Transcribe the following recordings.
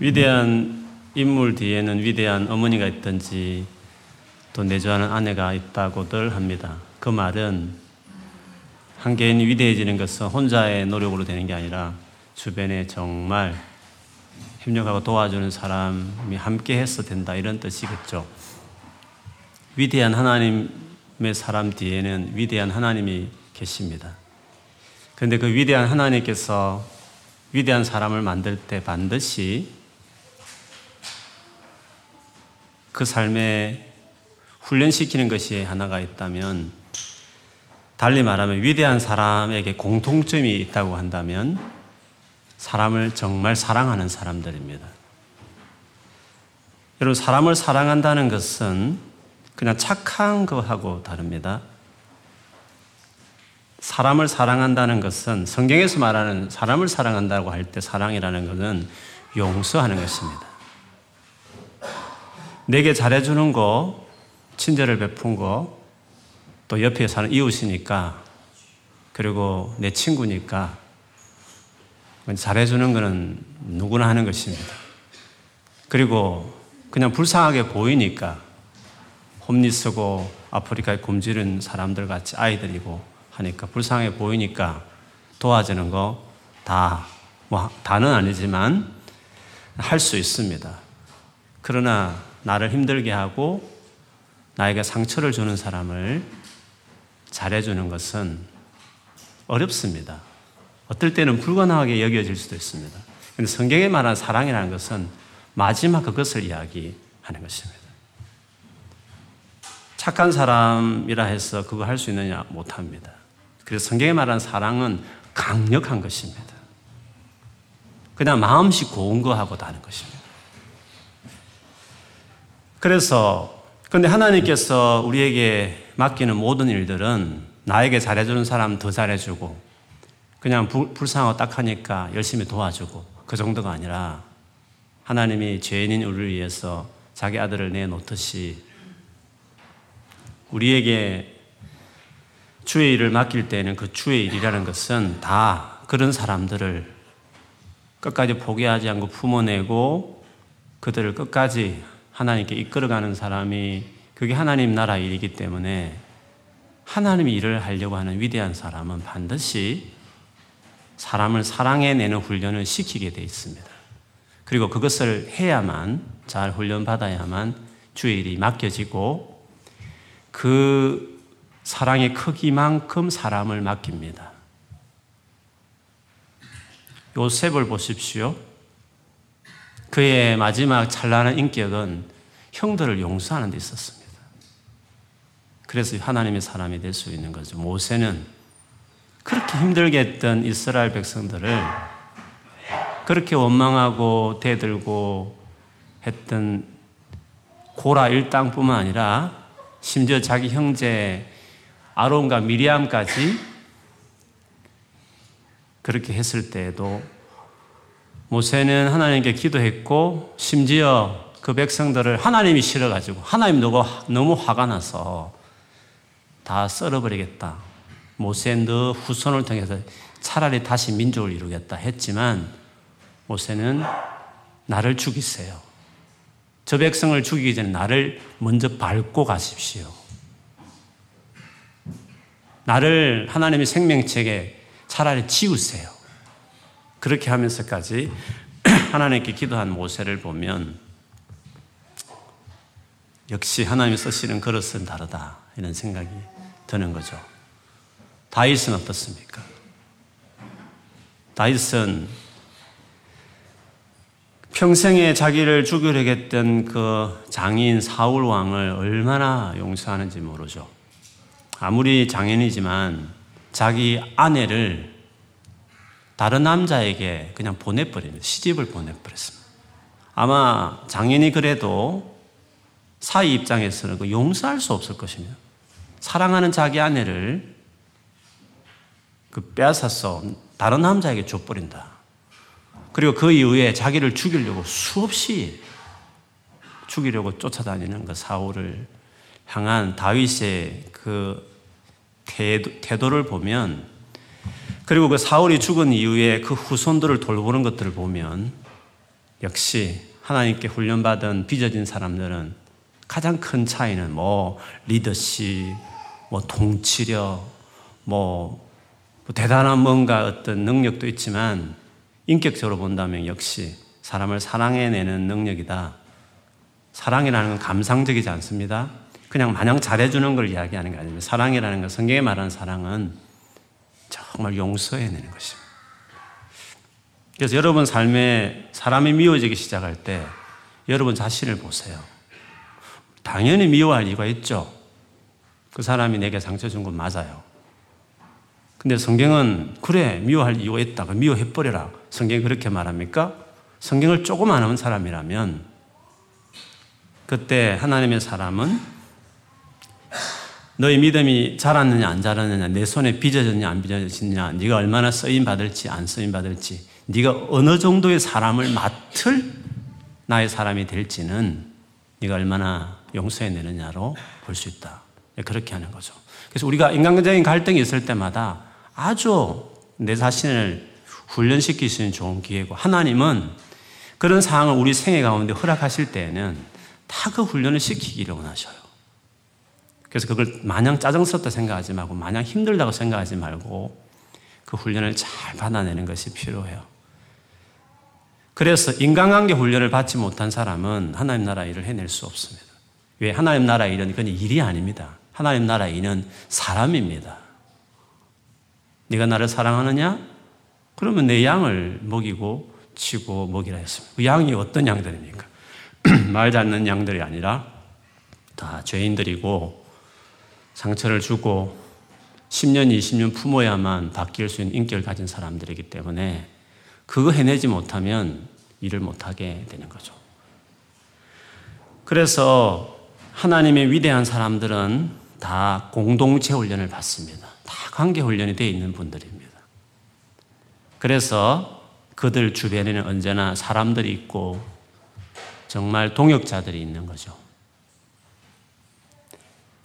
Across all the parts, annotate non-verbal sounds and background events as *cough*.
위대한 인물 뒤에는 위대한 어머니가 있든지 또 내조하는 아내가 있다고들 합니다. 그 말은 한 개인이 위대해지는 것은 혼자의 노력으로 되는 게 아니라 주변에 정말 협력하고 도와주는 사람이 함께 해서 된다 이런 뜻이겠죠. 위대한 하나님의 사람 뒤에는 위대한 하나님이 계십니다. 그런데 그 위대한 하나님께서 위대한 사람을 만들 때 반드시 그 삶에 훈련시키는 것이 하나가 있다면 달리 말하면 위대한 사람에게 공통점이 있다고 한다면 사람을 정말 사랑하는 사람들입니다. 여러분, 사람을 사랑한다는 것은 그냥 착한 거하고 다릅니다. 사람을 사랑한다는 것은 성경에서 말하는 사람을 사랑한다고 할 때 사랑이라는 것은 용서하는 것입니다. 내게 잘해주는 거, 친절을 베푼 거, 또 옆에 사는 이웃이니까, 그리고 내 친구니까, 잘해주는 것은 누구나 하는 것입니다. 그리고 그냥 불쌍하게 보이니까, 홈리스고 아프리카에 굶주린 사람들 같이 아이들이고 하니까 불쌍해 보이니까 도와주는 거 다, 뭐, 다는 아니지만 할 수 있습니다. 그러나 나를 힘들게 하고 나에게 상처를 주는 사람을 잘해주는 것은 어렵습니다. 어떨 때는 불가능하게 여겨질 수도 있습니다. 근데 성경에 말한 사랑이라는 것은 마지막 그것을 이야기하는 것입니다. 착한 사람이라 해서 그거 할 수 있느냐? 못합니다. 그래서 성경에 말한 사랑은 강력한 것입니다. 그냥 마음씨 고운 거하고 다른 것입니다. 그래서 근데 하나님께서 우리에게 맡기는 모든 일들은 나에게 잘해주는 사람 더 잘해주고 그냥 불, 불쌍하고 딱하니까 열심히 도와주고 그 정도가 아니라 하나님이 죄인인 우리를 위해서 자기 아들을 내놓듯이 우리에게 주의 일을 맡길 때는 그 주의 일이라는 것은 다 그런 사람들을 끝까지 포기하지 않고 품어내고 그들을 끝까지 하나님께 이끌어가는 사람이 그게 하나님 나라 일이기 때문에 하나님이 일을 하려고 하는 위대한 사람은 반드시 사람을 사랑해내는 훈련을 시키게 돼 있습니다. 그리고 그것을 해야만 잘 훈련받아야만 주의 일이 맡겨지고 그 사랑의 크기만큼 사람을 맡깁니다. 요셉을 보십시오. 그의 마지막 찬란한 인격은 형들을 용서하는 데 있었습니다. 그래서 하나님의 사람이 될 수 있는 거죠. 모세는 그렇게 힘들게 했던 이스라엘 백성들을 그렇게 원망하고 대들고 했던 고라 일당뿐만 아니라 심지어 자기 형제 아론과 미리암까지 그렇게 했을 때에도 모세는 하나님께 기도했고 심지어 그 백성들을 하나님이 싫어가지고 하나님 너무, 너무 화가 나서 다 썰어버리겠다. 모세 너 후손을 통해서 차라리 다시 민족을 이루겠다 했지만 모세는 나를 죽이세요. 저 백성을 죽이기 전에 나를 먼저 밟고 가십시오. 나를 하나님의 생명책에 차라리 지우세요. 그렇게 하면서까지 *clears throat* 하나님께 기도한 모세를 보면 역시 하나님이 쓰시는 그릇은 다르다 이런 생각이 드는 거죠. 다윗은 어떻습니까? 다윗은 평생에 자기를 죽이려고 했던 그 장인 사울 왕을 얼마나 용서하는지 모르죠. 아무리 장인이지만 자기 아내를 다른 남자에게 그냥 보내버리는 시집을 보내버렸습니다. 아마 장인이 그래도 사위 입장에서는 그 용서할 수 없을 것입니다. 사랑하는 자기 아내를 그 빼앗아서 다른 남자에게 줘버린다. 그리고 그 이후에 자기를 죽이려고 수없이 죽이려고 쫓아다니는 그 사울을 향한 다윗의 그 태도, 를 보면 그리고 그 사울이 죽은 이후에 그 후손들을 돌보는 것들을 보면 역시 하나님께 훈련받은 빚어진 사람들은 가장 큰 차이는 뭐 리더십, 뭐 통치력, 뭐, 뭐 대단한 뭔가 어떤 능력도 있지만 인격적으로 본다면 역시 사람을 사랑해내는 능력이다. 사랑이라는 건 감상적이지 않습니다. 그냥 마냥 잘해주는 걸 이야기하는 게 아닙니다. 사랑이라는 건 성경에 말하는 사랑은 정말 용서해내는 것입니다. 그래서 여러분 삶에 사람이 미워지기 시작할 때 여러분 자신을 보세요. 당연히 미워할 이유가 있죠. 그 사람이 내게 상처 준 건 맞아요. 근데 성경은 그래 미워할 이유가 있다. 미워해 버려라. 성경이 그렇게 말합니까? 성경을 조금 안 하는 사람이라면 그때 하나님의 사람은 너희 믿음이 자랐느냐 안 자랐느냐 내 손에 빚어졌냐 안 빚어졌냐 네가 얼마나 쓰임 받을지 안 쓰임 받을지 네가 어느 정도의 사람을 맡을 나의 사람이 될지는 네가 얼마나 용서해 내느냐로 볼 수 있다. 그렇게 하는 거죠. 그래서 우리가 인간적인 갈등이 있을 때마다 아주 내 자신을 있는 좋은 기회고 하나님은 그런 상황을 우리 생애 가운데 허락하실 때에는 다 그 훈련을 시키기를 원하셔요. 그래서 그걸 마냥 짜증스럽다 생각하지 말고 마냥 힘들다고 생각하지 말고 그 훈련을 잘 받아내는 것이 필요해요. 그래서 인간관계 훈련을 받지 못한 사람은 하나님 나라 일을 해낼 수 없습니다. 왜? 하나님 나라 일은 그건 일이 아닙니다. 하나님 나라 일은 사람입니다. 네가 나를 사랑하느냐? 그러면 내 양을 먹이고 치고 먹이라 했습니다. 그 양이 어떤 양들입니까? *clears throat* 말 닿는 양들이 아니라 다 죄인들이고 상처를 주고 10년, 20년 품어야만 바뀔 수 있는 인격을 가진 사람들이기 때문에 그거 해내지 못하면 일을 못하게 되는 거죠. 그래서 하나님의 위대한 사람들은 다 공동체 훈련을 받습니다. 다 관계 훈련이 되어 있는 분들입니다. 그래서 그들 주변에는 언제나 사람들이 있고 정말 동역자들이 있는 거죠.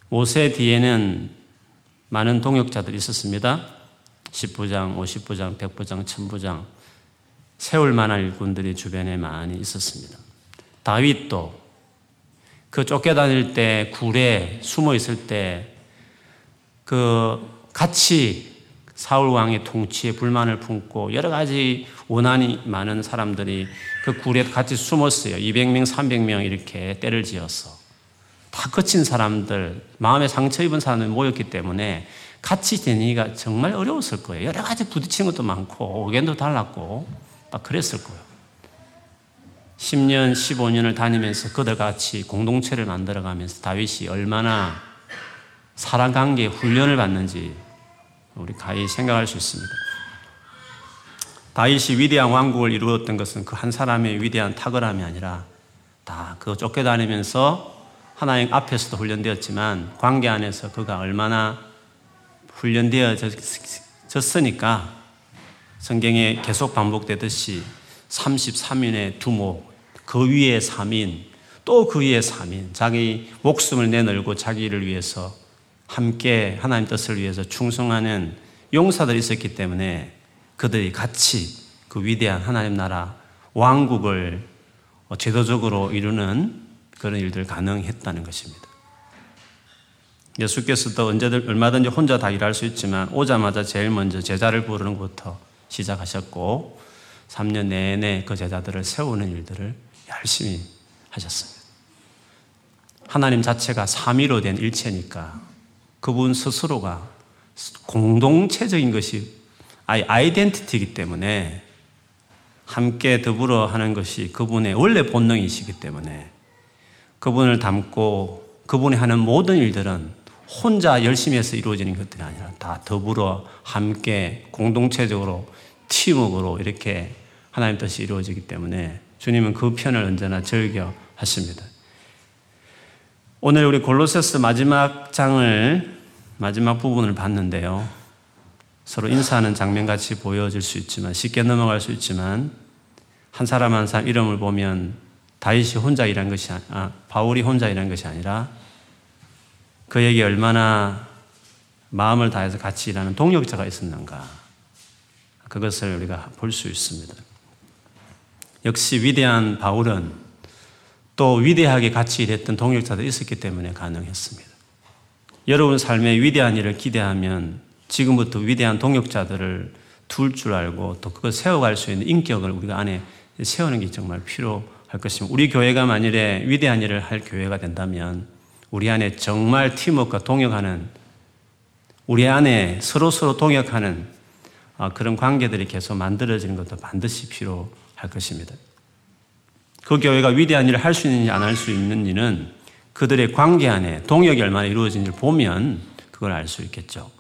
모세 뒤에는 많은 동역자들이 있었습니다. 10부장, 50부장, 100부장, 1000부장. 세울 만한 일꾼들이 주변에 많이 있었습니다. 다윗도 그 쫓겨다닐 때 굴에 숨어 있을 때 그 같이 사울 왕의 통치에 불만을 품고 여러 가지 원한이 많은 사람들이 그 굴에 같이 숨었어요. 200명, 300명 이렇게 때를 지어서. 다 거친 사람들, 마음에 상처 입은 사람들이 모였기 때문에 같이 지내기가 정말 어려웠을 거예요. 여러 가지 부딪히는 것도 많고, 의견도 달랐고, 막 그랬을 거예요. 10년, 15년을 다니면서 그들 같이 공동체를 만들어가면서 다윗이 얼마나 사랑 관계에 훈련을 받는지 우리 가히 생각할 수 있습니다. 다윗이 위대한 왕국을 이루었던 것은 그 한 사람의 위대한 탁월함이 아니라 다 그 쫓겨다니면서 하나님 앞에서도 훈련되었지만 관계 안에서 그가 얼마나 훈련되어졌으니까 성경에 계속 반복되듯이 33인의 두목, 그 위에 3인, 또 그 위에 3인, 자기 목숨을 내널고 자기를 위해서 함께 하나님 뜻을 위해서 충성하는 용사들이 있었기 때문에 그들이 같이 그 위대한 하나님 나라 왕국을 제도적으로 이루는 그런 일들 가능했다는 것입니다. 예수께서도 언제든 얼마든지 혼자 다 일할 수 있지만 오자마자 제일 먼저 제자를 부르는 것부터 시작하셨고 3년 내내 그 제자들을 세우는 일들을 열심히 하셨습니다. 하나님 자체가 삼위로 된 일체니까 그분 스스로가 공동체적인 것이 아이덴티티이기 때문에 함께 더불어 하는 것이 그분의 원래 본능이시기 때문에 그분을 닮고 그분이 하는 모든 일들은 혼자 열심히 해서 이루어지는 것들이 아니라 다 더불어 함께 공동체적으로 팀웍으로 이렇게 하나님 뜻이 이루어지기 때문에 주님은 그 편을 언제나 즐겨 하십니다. 오늘 우리 골로새스 마지막 장을 마지막 부분을 봤는데요. 서로 인사하는 장면 같이 보여질 수 있지만 쉽게 넘어갈 수 있지만 한 사람 한 사람 이름을 보면 다윗이 혼자 일한 것이 아, 바울이 혼자 일한 것이 아니라 그에게 얼마나 마음을 다해서 같이 일하는 동력자가 있었는가 그것을 우리가 볼 수 있습니다. 역시 위대한 바울은 또 위대하게 같이 일했던 동역자도 있었기 때문에 가능했습니다. 여러분 삶에 위대한 일을 기대하면 지금부터 위대한 동역자들을 둘 줄 알고 또 그걸 세워갈 수 있는 인격을 우리가 안에 세우는 게 정말 필요 할 것입니다. 우리 교회가 만일에 위대한 일을 할 교회가 된다면 우리 안에 정말 팀워크가 동역하는 우리 안에 서로 서로 동역하는 아, 그런 관계들이 계속 만들어지는 것도 반드시 필요할 것입니다. 그 교회가 위대한 일을 할 수 있는지 안 할 수 있는지는 그들의 관계 안에 동역이 얼마나 이루어진지를 보면 그걸 알 수 있겠죠.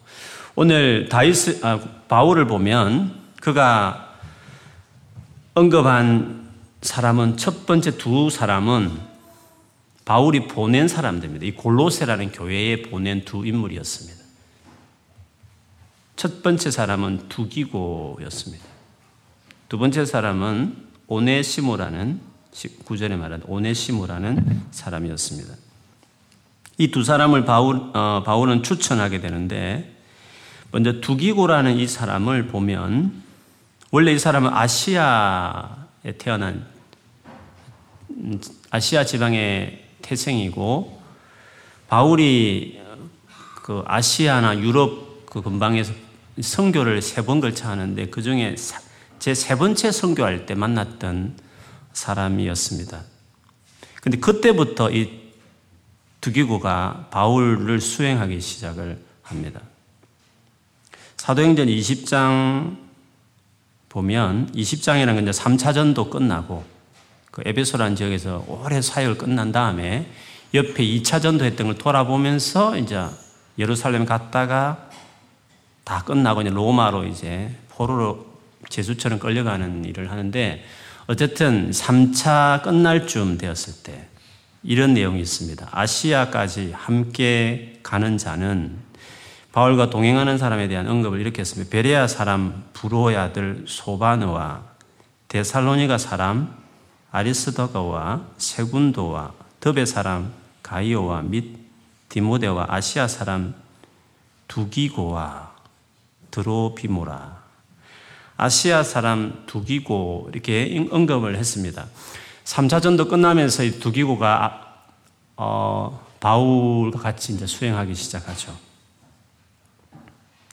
오늘 다이스 아, 바울을 보면 그가 언급한 사람은 첫 번째 두 사람은 바울이 보낸 사람들입니다. 이 골로세라는 교회에 보낸 두 인물이었습니다. 첫 번째 사람은 두기고였습니다. 두 번째 사람은 오네시모라는 구절에 말한 오네시모라는 사람이었습니다. 이 두 사람을 바울, 어, 바울은 추천하게 되는데 먼저 두기고라는 이 사람을 보면 원래 이 사람은 아시아에 태어난 아시아 지방의 태생이고 바울이 그 아시아나 유럽 그 근방에서 선교를 세 번 걸쳐 하는데 그 중에 제 세 번째 선교할 때 만났던 사람이었습니다. 근데 그때부터 이 두기고가 바울을 수행하기 시작을 합니다. 사도행전 20장 보면 20장이라는 건 이제 3차전도 끝나고 그 에베소라는 지역에서 오래 사역을 끝난 다음에 옆에 2차 전도 했던 걸 돌아보면서 이제 예루살렘 갔다가 다 끝나고 이제 로마로 이제 포로로 제수처럼 끌려가는 일을 하는데 어쨌든 3차 끝날 쯤 되었을 때 이런 내용이 있습니다. 아시아까지 함께 가는 자는 바울과 동행하는 사람에 대한 언급을 이렇게 했습니다. 베레아 사람 부로의 아들 소바느와 데살로니가 사람 아리스더가와 세군도와 더베 사람 가이오와 및 디모데와 아시아 사람 두기고와 드로비모라 아시아 사람 두기고 이렇게 언급을 했습니다. 3차 전도 끝나면서 이 두기고가 어, 바울과 같이 이제 수행하기 시작하죠.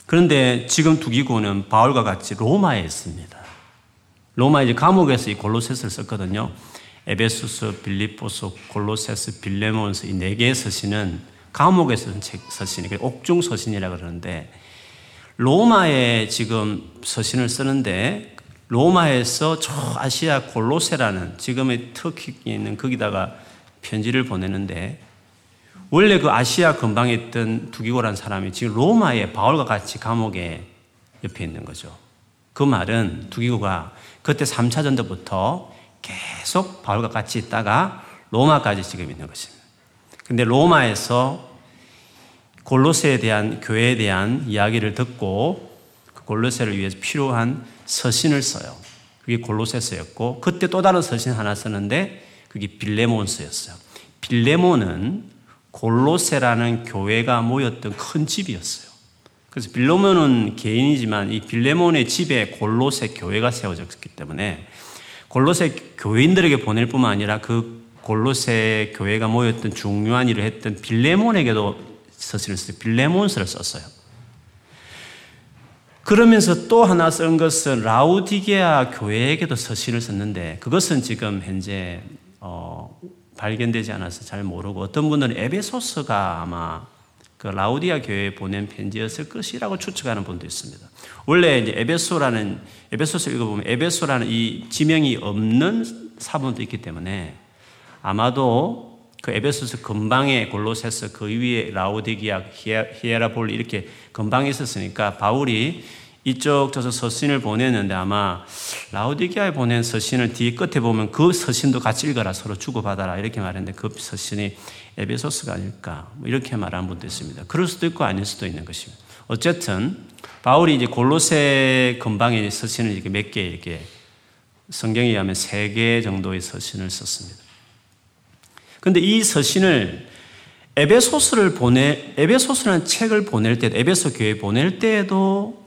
그런데 지금 두기고는 바울과 같이 로마에 있습니다. 로마 이제 감옥에서 이 골로새서를 썼거든요. 에베소스, 빌리포스, 골로세스, 빌레몬스 이네 개의 서신은 감옥에서 쓴 서신이 옥중 서신이라 그러는데 로마에 지금 서신을 쓰는데 로마에서 저 아시아 골로세라는 지금의 터키에 있는 거기다가 편지를 보내는데 원래 그 아시아 근방에 있던 두기고란 사람이 지금 로마에 바울과 같이 감옥에 옆에 있는 거죠. 그 말은 두기고가 그때 3차 전도부터 계속 바울과 같이 있다가 로마까지 지금 있는 것입니다. 근데 로마에서 골로새에 대한 교회에 대한 이야기를 듣고 그 골로새를 위해서 필요한 서신을 써요. 그게 골로새서였고 그때 또 다른 서신 하나 썼는데 그게 빌레몬서였어요. 빌레몬은 골로세라는 교회가 모였던 큰 집이었어요. 그래서 빌레몬은 개인이지만 이 빌레몬의 집에 골로세 교회가 세워졌기 때문에 골로세 교인들에게 보낼 뿐만 아니라 그 골로세 교회가 모였던 중요한 일을 했던 빌레몬에게도 서신을 썼어요. 빌레몬서를 썼어요. 그러면서 또 하나 쓴 것은 라우디게아 교회에게도 서신을 썼는데 그것은 지금 현재 어 발견되지 않아서 잘 모르고 어떤 분들은 에베소스가 아마 그 라우디아 교회에 보낸 편지였을 것이라고 추측하는 분도 있습니다. 원래 이제 에베소라는 에베소서 읽어보면 에베소라는 이 지명이 없는 사본도 있기 때문에 아마도 그 에베소 근방에 골로새서 그 위에 라오디게아 히에라볼리 이렇게 근방에 있었으니까 바울이 이쪽 저서 서신을 보냈는데 아마 라오디게아에 보낸 서신을 뒤에 끝에 보면 그 서신도 같이 읽어라 서로 주고받아라 이렇게 말했는데 그 서신이 에베소스가 아닐까 뭐 이렇게 말하는 분도 있습니다. 그럴 수도 있고 아닐 수도 있는 것입니다. 어쨌든 바울이 이제 골로새 근방에 서신을 이렇게 몇 개 이렇게 성경에 의하면 세 개 정도의 서신을 썼습니다. 근데 이 서신을 에베소스를 보내 에베소스라는 책을 보낼 때 에베소 교회 보낼 때에도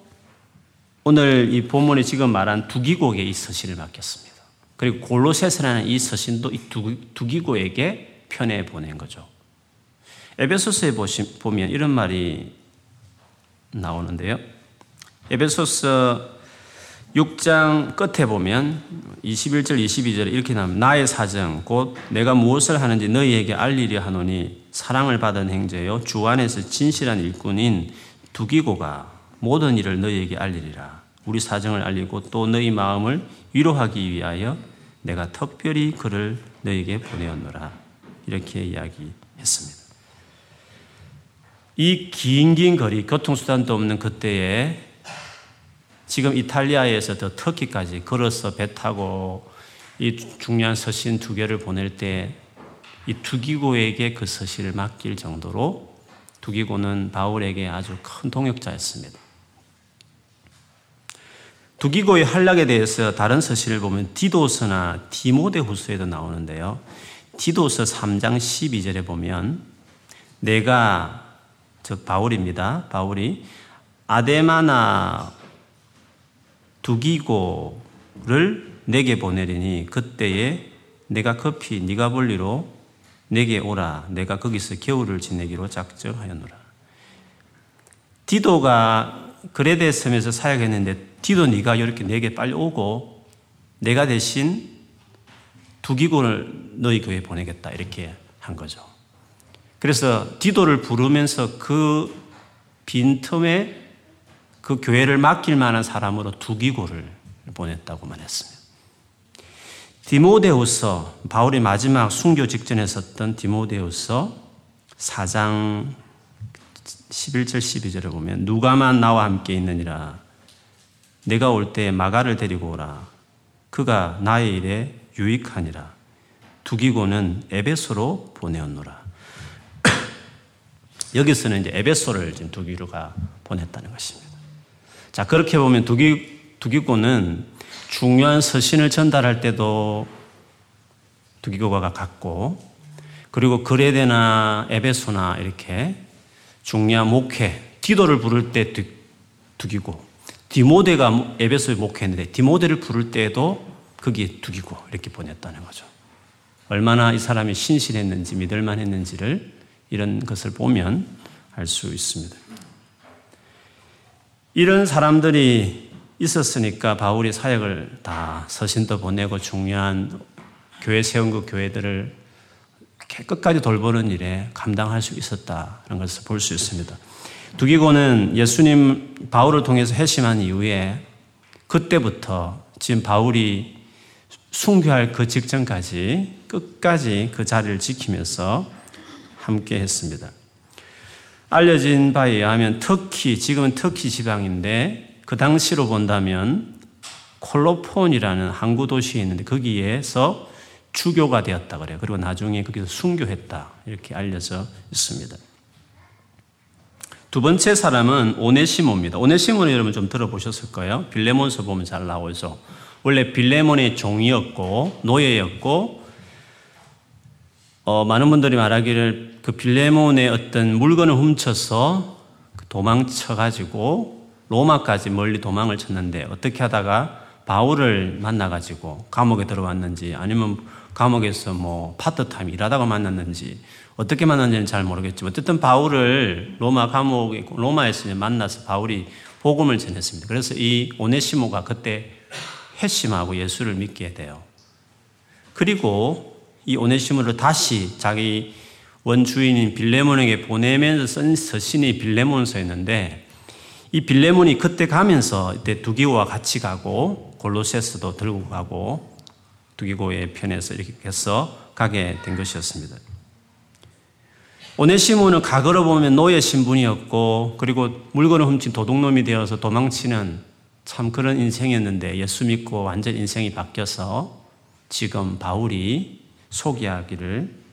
오늘 이 본문에 지금 말한 두기곡에 이 서신을 맡겼습니다. 그리고 골로새서라는 이 서신도 이 두기고에게 편해 보낸 거죠. 에베소스에 보면 이런 말이 나오는데요. 에베소서 6장 끝에 보면 21절 22절에 이렇게 나옵니다. 나의 사정 곧 내가 무엇을 하는지 너희에게 알리려 하노니 사랑을 받은 행제요 주 안에서 진실한 일꾼인 두기고가 모든 일을 너희에게 알리리라. 우리 사정을 알리고 또 너희 마음을 위로하기 위하여 내가 특별히 그를 너희에게 보내었노라. 이렇게 이야기했습니다. 이 긴 긴 거리, 교통수단도 없는 그때에 지금 이탈리아에서 더 터키까지 걸어서 배 타고 이 중요한 서신 두 개를 보낼 때 이 두기고에게 그 서신을 맡길 정도로 두기고는 바울에게 아주 큰 동역자였습니다. 두기고의 한락에 대해서 다른 서신을 보면 디도서나 디모데후서에도 나오는데요. 디도서 3장 12절에 보면 내가 즉 바울입니다. 바울이 아데마나 두기고를 내게 보내리니 그때에 내가 급히 네가 볼리로 내게 오라 내가 거기서 겨울을 지내기로 작정하였노라. 디도가 그레데 섬에서 사역했는데 디도 네가 이렇게 내게 빨리 오고 내가 대신 두기고를 너희 교회에 보내겠다 이렇게 한 거죠. 그래서 디도를 부르면서 그 빈틈에 그 교회를 맡길 만한 사람으로 두기고를 보냈다고만 했습니다. 디모데우서 바울이 마지막 순교 직전에 썼던 디모데우서 4장 11절 12절에 보면 누가만 나와 함께 있느니라 내가 올 때 마가를 데리고 오라 그가 나의 일에 유익하니라 두기고는 에베소로 보내었노라 *coughs* 여기서는 이제 에베소를 지금 두기로가 보냈다는 것입니다. 자, 그렇게 보면 두기, 두기고는 중요한 서신을 전달할 때도 두기고가 갔고, 그리고 그레데나 에베소나 이렇게 중요한 목회, 디도를 부를 때 두기고, 디모데가 에베소에 목회했는데 디모데를 부를 때도 거기에 두기고 이렇게 보냈다는 거죠. 얼마나 이 사람이 신실했는지 믿을만 했는지를 이런 것을 보면 알 수 있습니다. 이런 사람들이 있었으니까 바울이 사역을 다 서신도 보내고 중요한 교회 세운 그 교회들을 끝까지 돌보는 일에 감당할 수 있었다는 것을 볼 수 있습니다. 두기고는 예수님 바울을 통해서 회심한 이후에 그때부터 지금 바울이 순교할 그 직전까지 끝까지 그 자리를 지키면서 함께 했습니다. 알려진 바에 의하면 터키, 지금은 터키 지방인데 그 당시로 본다면 콜로폰이라는 항구 도시에 있는데 거기에서 주교가 되었다 그래요. 그리고 나중에 거기서 순교했다. 이렇게 알려져 있습니다. 두 번째 사람은 오네시모입니다. 오네시모는 여러분 좀 들어보셨을 거예요. 빌레몬서 보면 잘 나오죠. 원래 빌레몬의 종이었고 노예였고 어, 많은 분들이 말하기를 그 빌레몬의 어떤 물건을 훔쳐서 그 도망쳐 가지고 로마까지 멀리 도망을 쳤는데 어떻게 하다가 바울을 만나 가지고 감옥에 들어왔는지 아니면 감옥에서 뭐 파트타임 일하다가 만났는지 어떻게 만났는지는 잘 모르겠지만 어쨌든 바울을 로마 감옥에 로마에서 만나서 바울이 복음을 전했습니다. 그래서 이 오네시모가 그때 회심하고 예수를 믿게 돼요. 그리고 이 오네시모를 다시 자기 원주인인 빌레몬에게 보내면서 쓴 서신이 빌레몬서였는데 이 빌레몬이 그때 가면서 이때 두기고와 같이 가고 골로세스도 들고 가고 두기고의 편에서 이렇게 해서 가게 된 것이었습니다. 오네시모는 과거로 보면 노예 신분이었고 그리고 물건을 훔친 도둑놈이 되어서 도망치는 참 그런 인생이었는데 예수 믿고 완전 인생이 바뀌어서 지금 바울이 소개하기를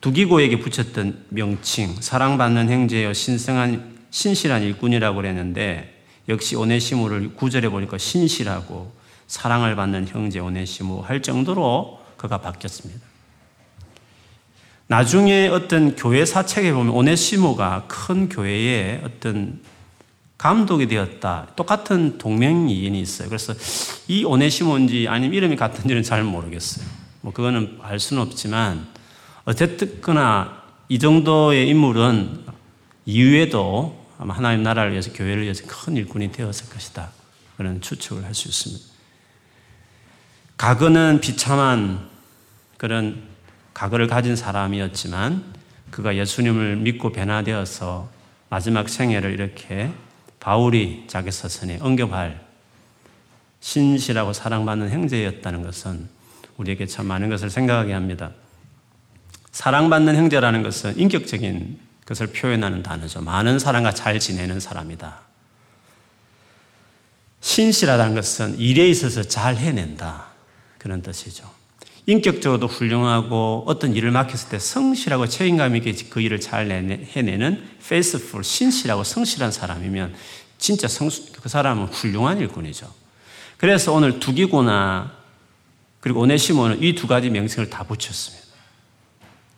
두기고에게 붙였던 명칭, 사랑받는 형제여 신성한 신실한 일꾼이라고 그랬는데 역시 오네시모를 구절에 보니까 신실하고 사랑을 받는 형제 오네시모 할 정도로 그가 바뀌었습니다. 나중에 어떤 교회 사책에 보면 오네시모가 큰 교회의 어떤 감독이 되었다. 똑같은 동명이인이 있어요. 그래서 이 오네시몬지 아니면 이름이 같은지는 잘 모르겠어요. 뭐 그거는 알 수는 없지만 어쨌거나 이 정도의 인물은 이후에도 아마 하나님 나라를 위해서 교회를 위해서 큰 일꾼이 되었을 것이다. 그런 추측을 할 수 있습니다. 과거는 비참한 그런 과거를 가진 사람이었지만 그가 예수님을 믿고 변화되어서 마지막 생애를 이렇게 바울이 자기 서선에 언급할 신실하고 사랑받는 형제였다는 것은 우리에게 참 많은 것을 생각하게 합니다. 사랑받는 형제라는 것은 인격적인 것을 표현하는 단어죠. 많은 사람과 잘 지내는 사람이다. 신실하다는 것은 일에 있어서 잘 해낸다. 그런 뜻이죠. 인격적으로도 훌륭하고 어떤 일을 맡겼을 때 성실하고 책임감 있게 그 일을 잘 해내는 faithful, 신실하고 성실한 사람이면 진짜 성수, 그 사람은 훌륭한 일꾼이죠. 그래서 오늘 두기고나 그리고 오네시모는 이 두 가지 명칭을 다 붙였습니다.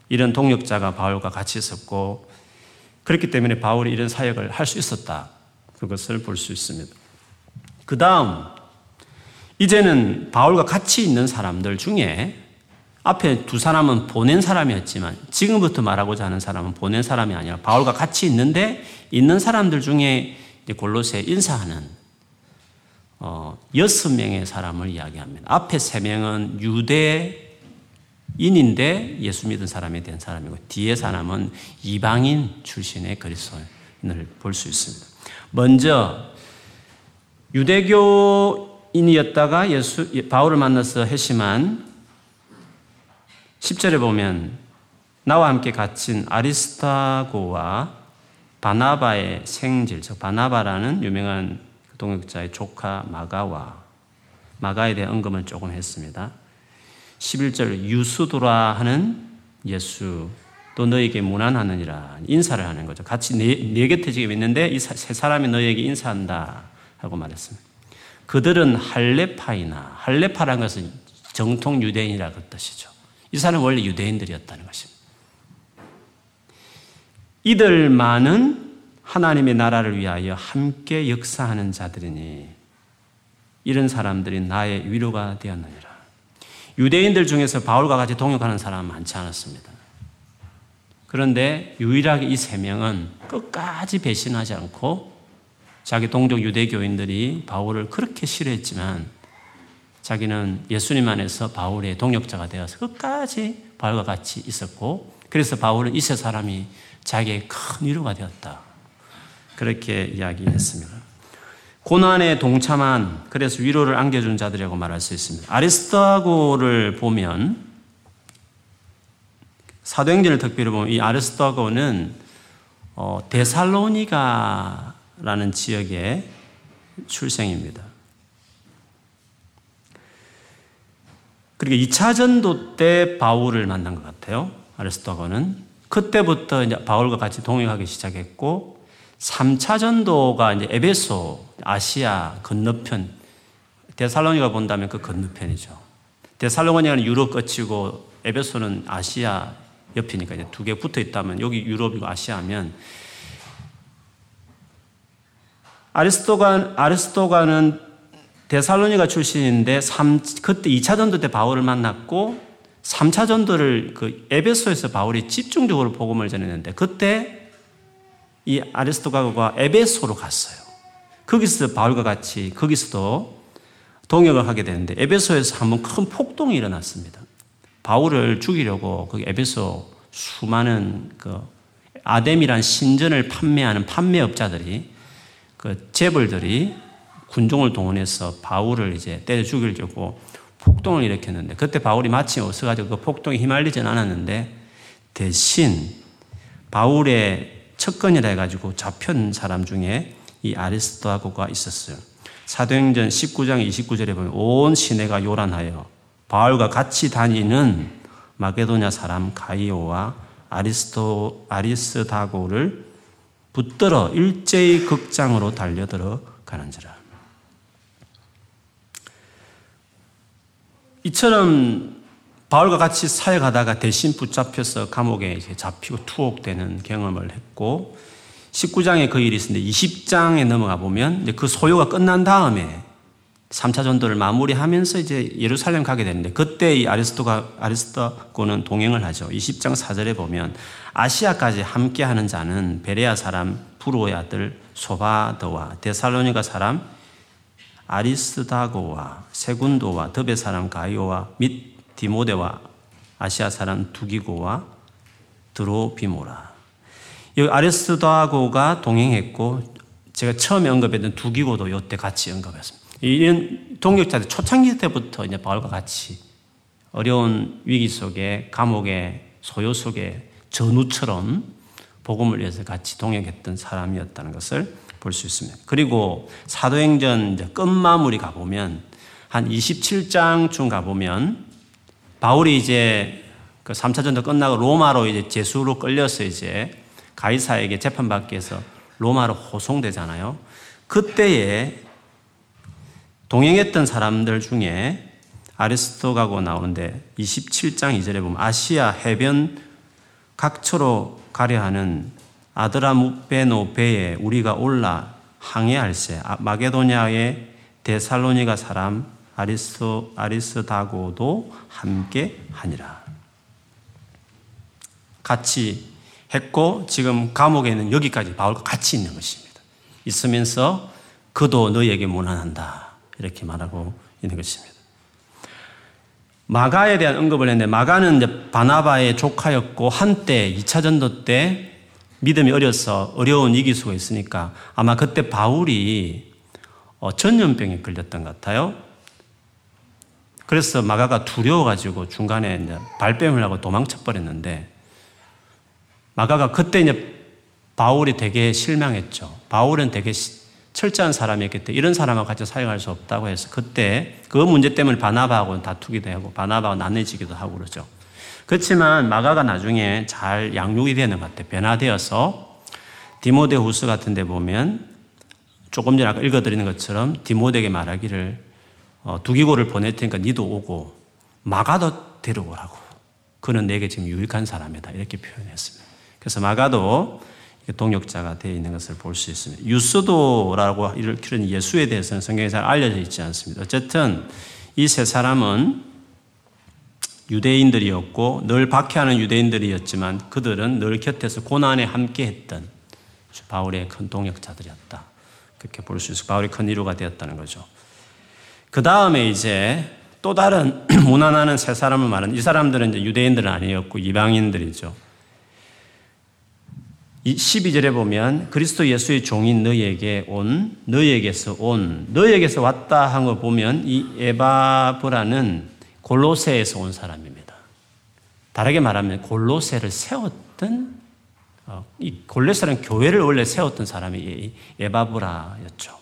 이런 동력자가 바울과 같이 있었고 그렇기 때문에 바울이 이런 사역을 할 수 있었다. 그것을 볼 수 있습니다. 그 다음, 이제는 바울과 같이 있는 사람들 중에 앞에 두 사람은 보낸 사람이었지만 지금부터 말하고자 하는 사람은 보낸 사람이 아니라 바울과 같이 있는데 있는 사람들 중에 골로새 인사하는 어, 여섯 명의 사람을 이야기합니다. 앞에 세 명은 유대인인데 예수 믿은 사람이 된 사람이고 뒤에 사람은 이방인 출신의 그리스도인을 볼 수 있습니다. 먼저 유대교 인이었다가 예수 바울을 만나서 회심한 10절에 보면 나와 함께 갇힌 아리스타고와 바나바의 생질, 즉 바나바라는 유명한 동역자의 조카 마가와 마가에 대한 언급을 조금 했습니다. 11절 유수도라 하는 예수 또 너에게 무난하느니라 인사를 하는 거죠. 같이 네, 네 곁에 지금 있는데 이 세 사람이 너에게 인사한다 하고 말했습니다. 그들은 할레파이나 할레파라는 것은 정통 유대인이라는 뜻이죠. 이 사람은 원래 유대인들이었다는 것입니다. 이들만은 하나님의 나라를 위하여 함께 역사하는 자들이니 이런 사람들이 나의 위로가 되었느니라. 유대인들 중에서 바울과 같이 동역하는 사람은 많지 않았습니다. 그런데 유일하게 이 세 명은 끝까지 배신하지 않고 자기 동족 유대교인들이 바울을 그렇게 싫어했지만 자기는 예수님 안에서 바울의 동역자가 되어서 끝까지 바울과 같이 있었고 그래서 바울은 이세 사람이 자기의 큰 위로가 되었다. 그렇게 이야기했습니다. 고난에 동참한 그래서 위로를 안겨준 자들이라고 말할 수 있습니다. 아리스토고를 보면 사도행전을 특별히 보면 이 아리스토고는 어, 데살로니가 라는 지역의 출생입니다. 그리고 2차 전도 때 바울을 만난 것 같아요. 아리스토고는 그때부터 이제 바울과 같이 동행하기 시작했고 3차 전도가 이제 에베소 아시아 건너편 데살로니가 본다면 그 건너편이죠. 데살로니가는 유럽 끝이고 에베소는 아시아 옆이니까 이제 두 개 붙어 있다면 여기 유럽이고 아시아면 아리스토가 아리스토가는 데살로니가 출신인데 3, 그때 2차 전도 때 바울을 만났고 3차 전도를 그 에베소에서 바울이 집중적으로 복음을 전했는데 그때 이 아리스토가가 에베소로 갔어요. 거기서 바울과 같이 거기서도 동역을 하게 되는데 에베소에서 한번 큰 폭동이 일어났습니다. 바울을 죽이려고 그 에베소 수많은 그 아뎀이란 신전을 판매하는 판매업자들이 그 재벌들이 군종을 동원해서 바울을 이제 때려 죽이려고 폭동을 일으켰는데 그때 바울이 마침 없어가지고 그 폭동에 휘말리진 않았는데 대신 바울의 척건이라 해가지고 잡힌 사람 중에 이 아리스토하고가 있었어요. 사도행전 19장 29절에 보면 온 시내가 요란하여 바울과 같이 다니는 마게도냐 사람 가이오와 아리스토 아리스다고를 붙들어 일제히 극장으로 달려들어 가는지라. 이처럼 바울과 같이 사역하다가 대신 붙잡혀서 감옥에 잡히고 투옥되는 경험을 했고 19장에 그 일이 있었는데 20장에 넘어가 보면 그 소요가 끝난 다음에 3차 전도를 마무리하면서 이제 예루살렘 가게 되는데 그때 이 아리스토가 아리스토고는 동행을 하죠. 20장 4절에 보면 아시아까지 함께 하는 자는 베레아 사람 부로의 아들 소바더와 데살로니가 사람 아리스다고와 세군도와 더베 사람 가이오와 및 디모데와 아시아 사람 두기고와 드로비모라. 이 아리스다고가 동행했고 제가 처음에 언급했던 두기고도 이때 같이 언급했습니다. 이런 동역자들 초창기 때부터 이제 바울과 같이 어려운 위기 속에 감옥의 소요 속에 전우처럼 복음을 위해서 같이 동역했던 사람이었다는 것을 볼 수 있습니다. 그리고 사도행전 끝마무리 가보면 한 27장쯤 가보면 바울이 이제 그 3차 전도 끝나고 로마로 이제 제수로 끌려서 이제 가이사에게 재판받기 위해서 로마로 호송되잖아요. 그때에 동행했던 사람들 중에 아리스토가고 나오는데 27장 2절에 보면 아시아 해변 각처로 가려 하는 아드라무베노 배에 우리가 올라 항해할세 아, 마게도냐의 데살로니가 사람 아리스토 아리스다고도 함께 하니라. 같이 했고 지금 감옥에 있는 여기까지 바울과 같이 있는 것입니다. 있으면서 그도 너에게 무난한다. 이렇게 말하고 있는 것입니다. 마가에 대한 언급을 했는데 마가는 이제 바나바의 조카였고 한때 2차 전도 때 믿음이 어려서 어려운 속에 있으니까 아마 그때 바울이 어, 전염병에 걸렸던 것 같아요. 그래서 마가가 두려워가지고 중간에 발뺌을 하고 도망쳐 버렸는데 마가가 그때 이제 바울이 되게 실망했죠. 바울은 되게 철저한 사람이었기 때문에 이런 사람하고 같이 사용할 수 없다고 해서 그때 그 문제 때문에 바나바하고는 다투기도 하고 바나바가 나눠지기도 하고 그러죠. 그렇지만 마가가 나중에 잘 양육이 되는 것 같아요. 변화되어서 디모데 후스 같은 데 보면 조금 전에 아까 읽어드리는 것처럼 디모데에게 말하기를 어, 두기고를 보낼 테니까 니도 오고 마가도 데려오라고. 그는 내게 지금 유익한 사람이다. 이렇게 표현했습니다. 그래서 마가도 동역자가 되어 있는 것을 볼 수 있습니다. 유스도라고 일으키는 예수에 대해서는 성경에 잘 알려져 있지 않습니다. 어쨌든 이 세 사람은 유대인들이었고 늘 박해하는 유대인들이었지만 그들은 늘 곁에서 고난에 함께했던 바울의 큰 동역자들이었다. 그렇게 볼 수 있어. 바울이 큰 이루가 되었다는 거죠. 그 다음에 이제 또 다른 *clears throat* 무난하는 세 사람을 말하는 이 사람들은 이제 유대인들은 아니었고 이방인들이죠. 12절에 보면 그리스도 예수의 종인 너희에게 온, 너희에게서 온, 너희에게서 왔다 한 거 보면 이 에바브라는 골로새에서 온 사람입니다. 다르게 말하면 골로새를 세웠던 어, 이 골로새는 교회를 원래 세웠던 사람이 에바브라였죠.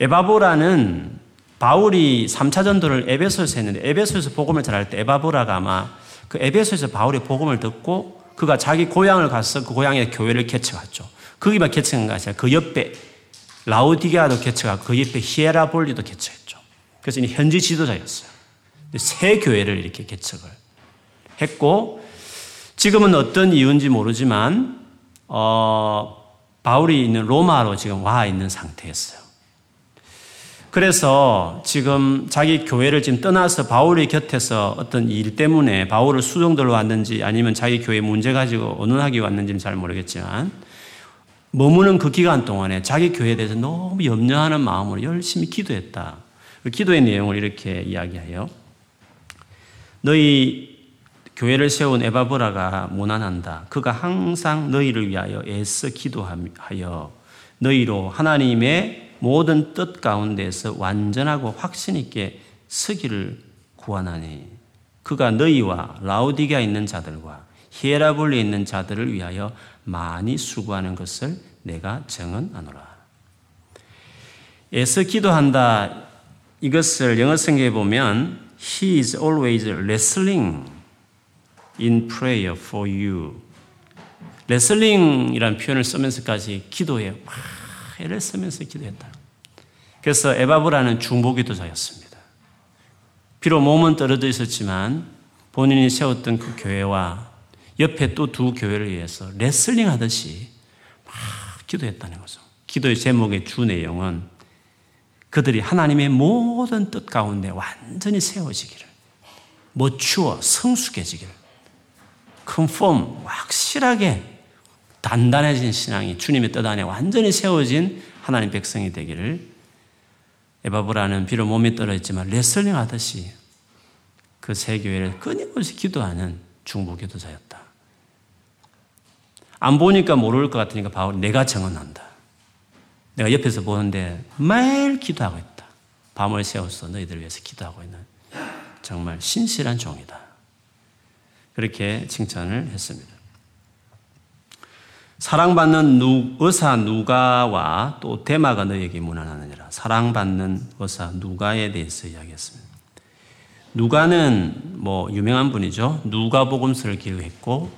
에바브라는 바울이 3차 전도를 에베소에서 했는데 에베소에서 복음을 전할 때 에바브라가 아마 그 에베소에서 바울의 복음을 듣고 그가 자기 고향을 가서 그 고향에 교회를 개척했죠. 거기만 개척한 것이 아니라 그 옆에 라우디게아도 개척하고 그 옆에 히에라볼리도 개척했죠. 그래서 이 현지 지도자였어요. 새 교회를 이렇게 개척을 했고 지금은 어떤 이유인지 모르지만 어, 바울이 있는 로마로 지금 와 있는 상태였어요. 그래서 지금 자기 교회를 지금 떠나서 바울의 곁에서 어떤 일 때문에 바울을 수종들로 왔는지 아니면 자기 교회 문제 가지고 언론하기 왔는지는 잘 모르겠지만 머무는 그 기간 동안에 자기 교회에 대해서 너무 염려하는 마음으로 열심히 기도했다. 그 기도의 내용을 이렇게 이야기해요. 너희 교회를 세운 에바브라가 무난한다. 그가 항상 너희를 위하여 애써 기도하여 너희로 하나님의 모든 뜻 가운데서 완전하고 확신 있게 서기를 구하나니 그가 너희와 라우디가 있는 자들과 히에라볼리에 있는 자들을 위하여 많이 수고하는 것을 내가 정언하노라. 애써 기도한다. 이것을 영어 성경에 보면 He is always wrestling in prayer for you. 레슬링이라는 표현을 쓰면서까지 기도해 막 애를 쓰면서 기도했다. 그래서 에바브라는 중보기도자였습니다. 비록 몸은 떨어져 있었지만 본인이 세웠던 그 교회와 옆에 또 두 교회를 위해서 레슬링 하듯이 막 기도했다는 거죠. 기도의 제목의 주 내용은 그들이 하나님의 모든 뜻 가운데 완전히 세워지기를, 멋추어 성숙해지기를, 컨펌, 확실하게 단단해진 신앙이 주님의 뜻 안에 완전히 세워진 하나님 백성이 되기를 에바브라는 비록 몸이 떨어졌지만 레슬링 하듯이 그 세 교회를 끊임없이 기도하는 중보 기도자였다. 안 보니까 모를 것 같으니까 바울 내가 정언한다. 내가 옆에서 보는데 매일 기도하고 있다. 밤을 새워서 너희들 위해서 기도하고 있는 정말 신실한 종이다. 그렇게 칭찬을 했습니다. 사랑받는 누, 의사 누가와 또 대마가 너에게 무난하느니라. 사랑받는 의사 누가에 대해서 이야기했습니다. 누가는 뭐 유명한 분이죠. 누가복음서를 기록했고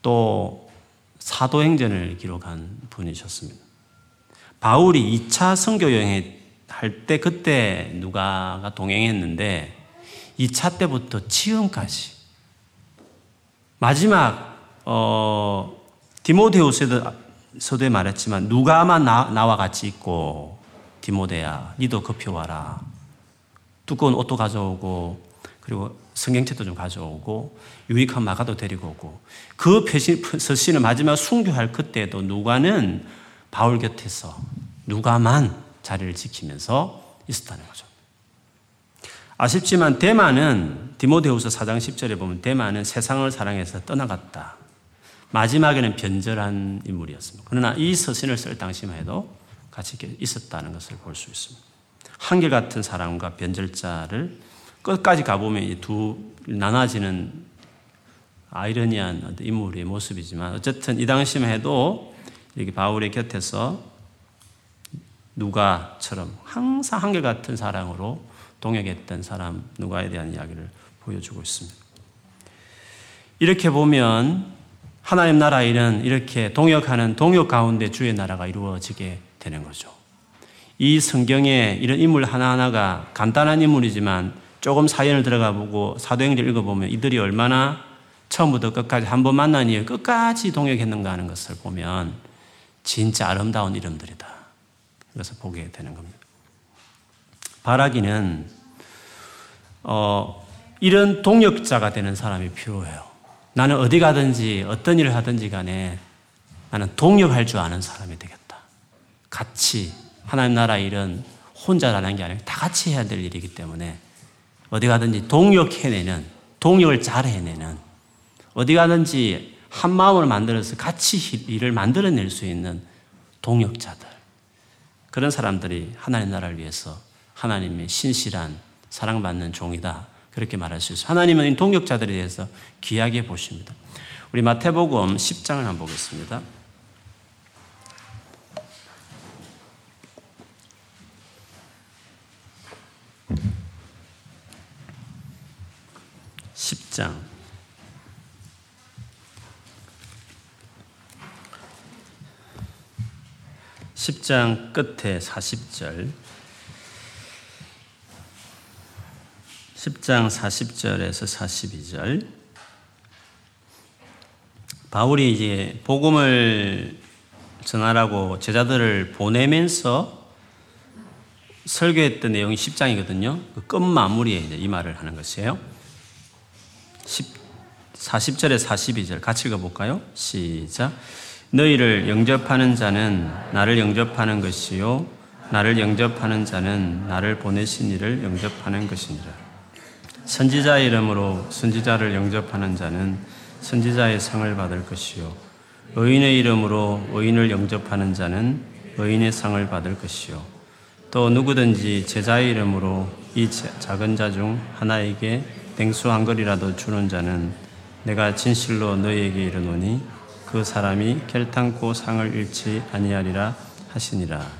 또 사도행전을 기록한 분이셨습니다. 바울이 2차 선교 여행 할때 그때 누가가 동행했는데 2차 때부터 지금까지 마지막 어 디모데후서도에 말했지만 누가만 나, 나와 같이 있고 디모데야 니도 급히 와라 두꺼운 옷도 가져오고 그리고 성경책도 좀 가져오고 유익한 마가도 데리고 오고 그 서신을 마지막 순교할 그때도 누가는 바울 곁에서 누가만 자리를 지키면서 있었다는 거죠. 아쉽지만 대만은 디모데후서 4장 10절에 보면 대만은 세상을 사랑해서 떠나갔다. 마지막에는 변절한 인물이었습니다. 그러나 이 서신을 쓸 당시만 해도 같이 있었다는 것을 볼 수 있습니다. 한결같은 사람과 변절자를 끝까지 가보면 두 나눠지는 아이러니한 인물의 모습이지만 어쨌든 이 당시만 해도 이렇게 바울의 곁에서 누가처럼 항상 한결같은 사랑으로 동역했던 사람 누가에 대한 이야기를 보여주고 있습니다. 이렇게 보면 하나님 나라 일은 이렇게 동역하는 동역 가운데 주의 나라가 이루어지게 되는 거죠. 이 성경에 이런 인물 하나하나가 간단한 인물이지만 조금 사연을 들어가 보고 사도행전 읽어보면 이들이 얼마나 처음부터 끝까지 한 번 만난 이후 끝까지 동역했는가 하는 것을 보면 진짜 아름다운 이름들이다. 그래서 보게 되는 겁니다. 바라기는 어, 이런 동역자가 되는 사람이 필요해요. 나는 어디 가든지 어떤 일을 하든지 간에 나는 동역할 줄 아는 사람이 되겠다. 같이 하나님 나라 일은 혼자라는 게 아니라 다 같이 해야 될 일이기 때문에 어디 가든지 동역해내는 동역을 잘 해내는 어디 가든지 한 마음을 만들어서 같이 일을 만들어낼 수 있는 동역자들 그런 사람들이 하나님 나라를 위해서 하나님의 신실한 사랑받는 종이다. 그렇게 말할 수 있어요. 하나님은 동역자들에 대해서 귀하게 보십니다. 우리 마태복음 10장을 한번 보겠습니다. 십장 10장 끝에 40절 10장 40절에서 42절. 바울이 이제 복음을 전하라고 제자들을 보내면서 설교했던 내용이 10장이거든요. 그 끝 마무리에 이제 이 말을 하는 것이에요. 10, 40절에 42절 같이 읽어볼까요? 시작. 너희를 영접하는 자는 나를 영접하는 것이요. 나를 영접하는 자는 나를 보내신 이를 영접하는 것이니라. 선지자의 이름으로 선지자를 영접하는 자는 선지자의 상을 받을 것이요. 의인의 이름으로 의인을 영접하는 자는 의인의 상을 받을 것이요. 또 누구든지 제자의 이름으로 이 작은 자 중 하나에게 댕수 한 거리라도 주는 자는 내가 진실로 너희에게 이르노니 그 사람이 결탄코 상을 잃지 아니하리라 하시니라.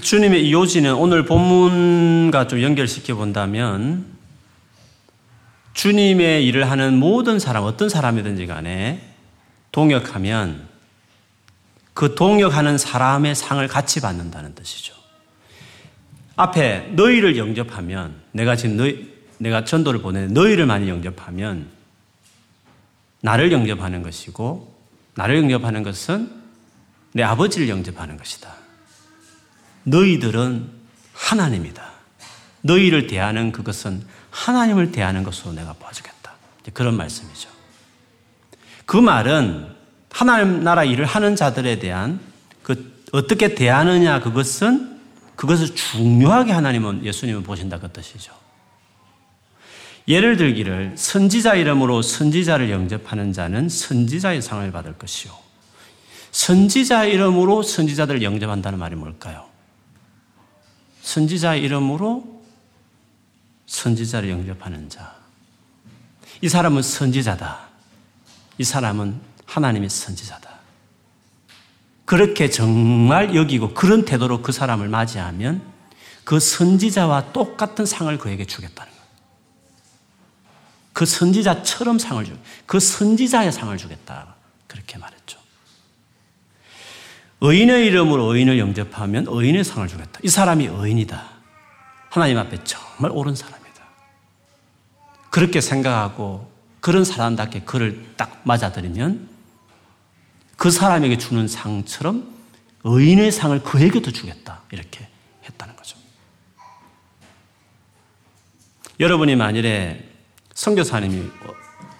주님의 이 요지는 오늘 본문과 좀 연결시켜 본다면 주님의 일을 하는 모든 사람, 어떤 사람이든지 간에 동역하면 그 동역하는 사람의 상을 같이 받는다는 뜻이죠. 앞에 너희를 영접하면 내가 지금 너희, 내가 전도를 보내 너희를 많이 영접하면 나를 영접하는 것이고 나를 영접하는 것은 내 아버지를 영접하는 것이다. 너희들은 하나님이다. 너희를 대하는 그것은 하나님을 대하는 것으로 내가 봐주겠다. 그런 말씀이죠. 그 말은 하나님 나라 일을 하는 자들에 대한 그 어떻게 대하느냐 그것은 그것을 중요하게 하나님은 예수님은 보신다 그 뜻이죠. 예를 들기를 선지자 이름으로 선지자를 영접하는 자는 선지자의 상을 받을 것이요. 선지자 이름으로 선지자들을 영접한다는 말이 뭘까요? 선지자 이름으로 선지자를 영접하는 자. 이 사람은 선지자다. 이 사람은 하나님의 선지자다. 그렇게 정말 여기고 그런 태도로 그 사람을 맞이하면 그 선지자와 똑같은 상을 그에게 주겠다는 거예요. 그 선지자처럼 상을 주, 그 선지자의 상을 주겠다. 그렇게 말했죠. 의인의 이름으로 의인을 영접하면 의인의 상을 주겠다. 이 사람이 의인이다. 하나님 앞에 정말 옳은 사람이다. 그렇게 생각하고 그런 사람답게 그를 딱 맞아들이면 그 사람에게 주는 상처럼 의인의 상을 그에게도 주겠다. 이렇게 했다는 거죠. 여러분이 만일에 선교사님이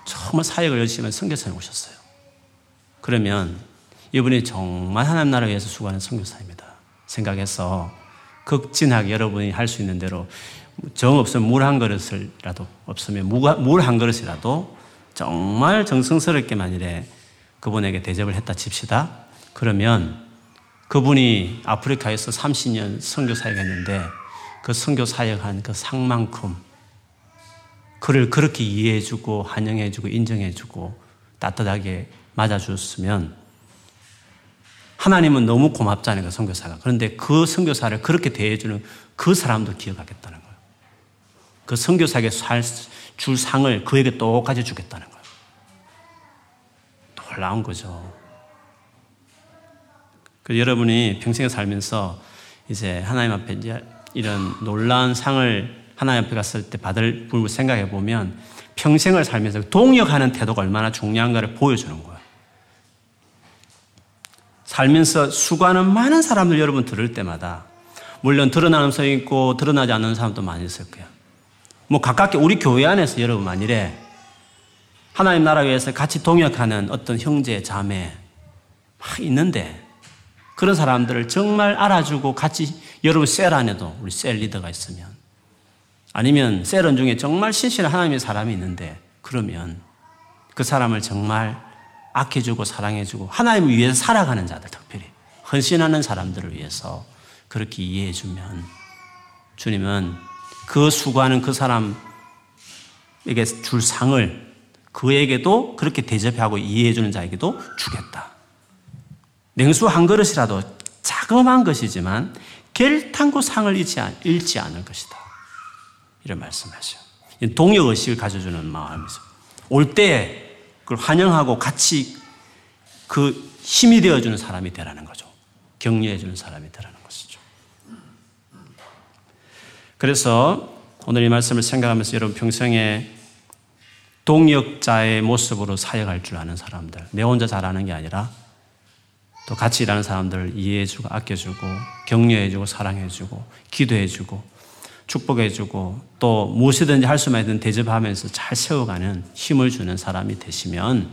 정말 사역을 열심히 한 선교사님 오셨어요. 그러면 이분이 정말 하나님 나라를 위해서 수고하는 선교사입니다. 생각해서 극진하게 여러분이 할 수 있는 대로 정 없으면 물 한 그릇이라도 없으면 물 한 그릇이라도 정말 정성스럽게 만일에 그분에게 대접을 했다 칩시다. 그러면 그분이 아프리카에서 30년 선교 사역했는데 그 선교 사역한 그 상만큼 그를 그렇게 이해해주고 환영해주고 인정해주고 따뜻하게 맞아줬으면 하나님은 너무 고맙잖아요, 그 선교사가. 그런데 그 선교사를 그렇게 대해주는 그 사람도 기억하겠다는 거예요. 그 선교사에게 줄 상을 그에게 똑같이 주겠다는 거예요. 놀라운 거죠. 그 여러분이 평생에 살면서 이제 하나님 앞에 이제 이런 놀라운 상을 하나님 앞에 갔을 때 받을 부분을 생각해 보면 평생을 살면서 동역하는 태도가 얼마나 중요한가를 보여주는 거예요. 살면서 수고하는 많은 사람들 여러분 들을 때마다 물론 드러나는 사람 있고 드러나지 않는 사람도 많이 있을 거예요. 뭐 가깝게 우리 교회 안에서 여러분 만일에 하나님 나라 위해서 같이 동역하는 어떤 형제, 자매 막 있는데 그런 사람들을 정말 알아주고 같이 여러분 셀 안에도 우리 셀 리더가 있으면 아니면 셀원 중에 정말 신실한 하나님의 사람이 있는데 그러면 그 사람을 정말 아껴주고 사랑해주고 하나님을 위해서 살아가는 자들 특별히 헌신하는 사람들을 위해서 그렇게 이해해주면 주님은 그 수고하는 그 사람에게 줄 상을 그에게도 그렇게 대접하고 이해해주는 자에게도 주겠다. 냉수 한 그릇이라도 자그마한 것이지만 결탄고 상을 잃지, 잃지 않을 것이다. 이런 말씀하죠. 동역의식을 가져주는 마음이죠. 올 때에 그걸 환영하고 같이 그 힘이 되어주는 사람이 되라는 거죠. 격려해주는 사람이 되라는 것이죠. 그래서 오늘 이 말씀을 생각하면서 여러분 평생에 동역자의 모습으로 사역할 줄 아는 사람들, 내 혼자 잘하는 게 아니라 또 같이 일하는 사람들을 이해해주고 아껴주고 격려해주고 사랑해주고 기도해주고 축복해주고 또 무엇이든지 할 수만 있는 대접하면서 잘 세워가는 힘을 주는 사람이 되시면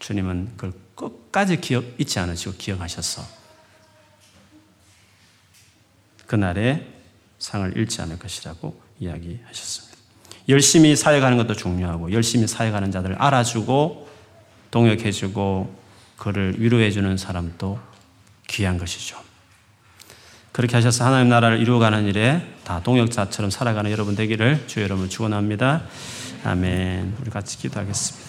주님은 그걸 끝까지 기억 잊지 않으시고 기억하셔서 그날의 상을 잃지 않을 것이라고 이야기하셨습니다. 열심히 사역하는 것도 중요하고 열심히 사역하는 자들을 알아주고 동역해주고 그를 위로해주는 사람도 귀한 것이죠. 그렇게 하셔서 하나님 나라를 이루어가는 일에 다 동역자처럼 살아가는 여러분 되기를 주 여러분 축원합니다. 아멘. 우리 같이 기도하겠습니다.